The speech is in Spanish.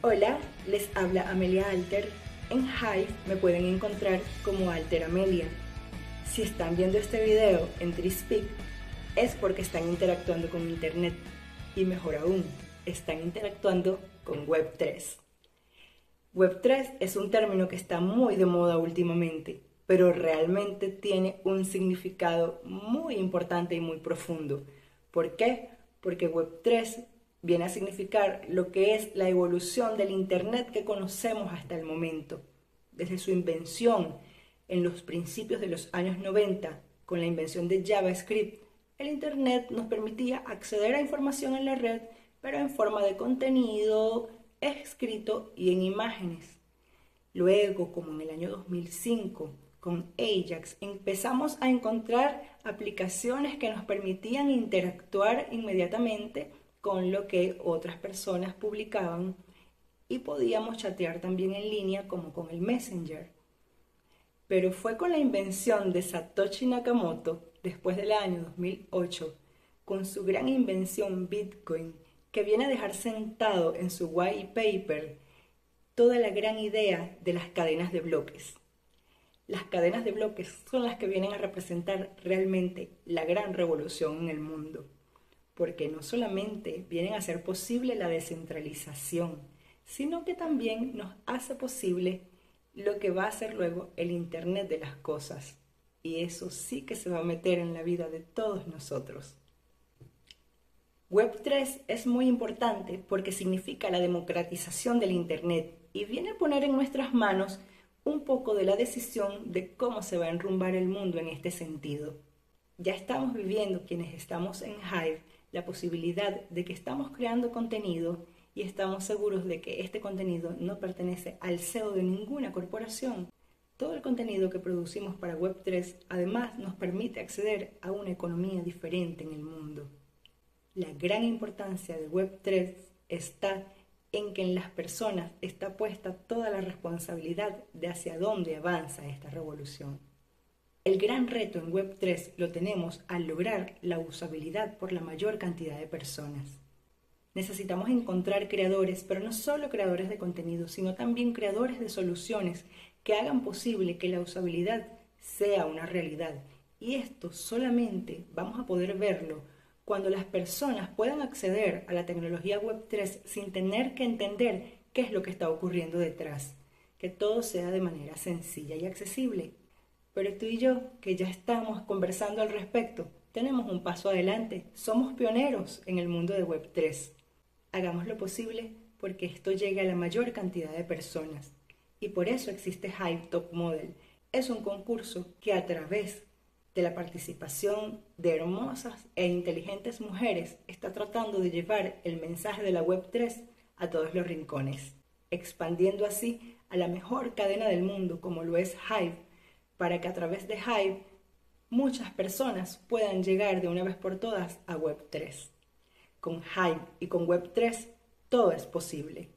Hola, les habla Amelia Alter. En Hive me pueden encontrar como Alter Amelia. Si están viendo este video en Trispeak, es porque están interactuando con Internet. Y mejor aún, están interactuando con Web3. Web3 es un término que está muy de moda últimamente, pero realmente tiene un significado muy importante y muy profundo. ¿Por qué? Porque Web3 viene a significar lo que es la evolución del Internet que conocemos hasta el momento. Desde su invención en los principios de los años 90, con la invención de JavaScript, el Internet nos permitía acceder a información en la red, pero en forma de contenido, escrito y en imágenes. Luego, como en el año 2005, con Ajax empezamos a encontrar aplicaciones que nos permitían interactuar inmediatamente con lo que otras personas publicaban y podíamos chatear también en línea como con el Messenger. Pero fue con la invención de Satoshi Nakamoto, después del año 2008, con su gran invención Bitcoin, que viene a dejar sentado en su white paper toda la gran idea de las cadenas de bloques. Las cadenas de bloques son las que vienen a representar realmente la gran revolución en el mundo porque no solamente vienen a hacer posible la descentralización, sino que también nos hace posible lo que va a ser luego el Internet de las Cosas. Y eso sí que se va a meter en la vida de todos nosotros. Web3 es muy importante porque significa la democratización del Internet y viene a poner en nuestras manos un poco de la decisión de cómo se va a enrumbar el mundo en este sentido. Ya estamos viviendo quienes estamos en Hive la posibilidad de que estamos creando contenido y estamos seguros de que este contenido no pertenece al CEO de ninguna corporación. Todo el contenido que producimos para Web3 además nos permite acceder a una economía diferente en el mundo. La gran importancia de Web3 está en que en las personas está puesta toda la responsabilidad de hacia dónde avanza esta revolución. El gran reto en Web3 lo tenemos al lograr la usabilidad por la mayor cantidad de personas. Necesitamos encontrar creadores, pero no solo creadores de contenido, sino también creadores de soluciones que hagan posible que la usabilidad sea una realidad. Y esto solamente vamos a poder verlo cuando las personas puedan acceder a la tecnología Web3 sin tener que entender qué es lo que está ocurriendo detrás. Que todo sea de manera sencilla y accesible pero tú y yo, que ya estamos conversando al respecto, tenemos un paso adelante. Somos pioneros en el mundo de Web3. Hagamos lo posible porque esto llegue a la mayor cantidad de personas. Y por eso existe Hive Top Model. Es un concurso que a través de la participación de hermosas e inteligentes mujeres está tratando de llevar el mensaje de la Web3 a todos los rincones, expandiendo así a la mejor cadena del mundo como lo es Hive para que a través de Hive muchas personas puedan llegar de una vez por todas a Web3. Con Hive y con Web3 todo es posible.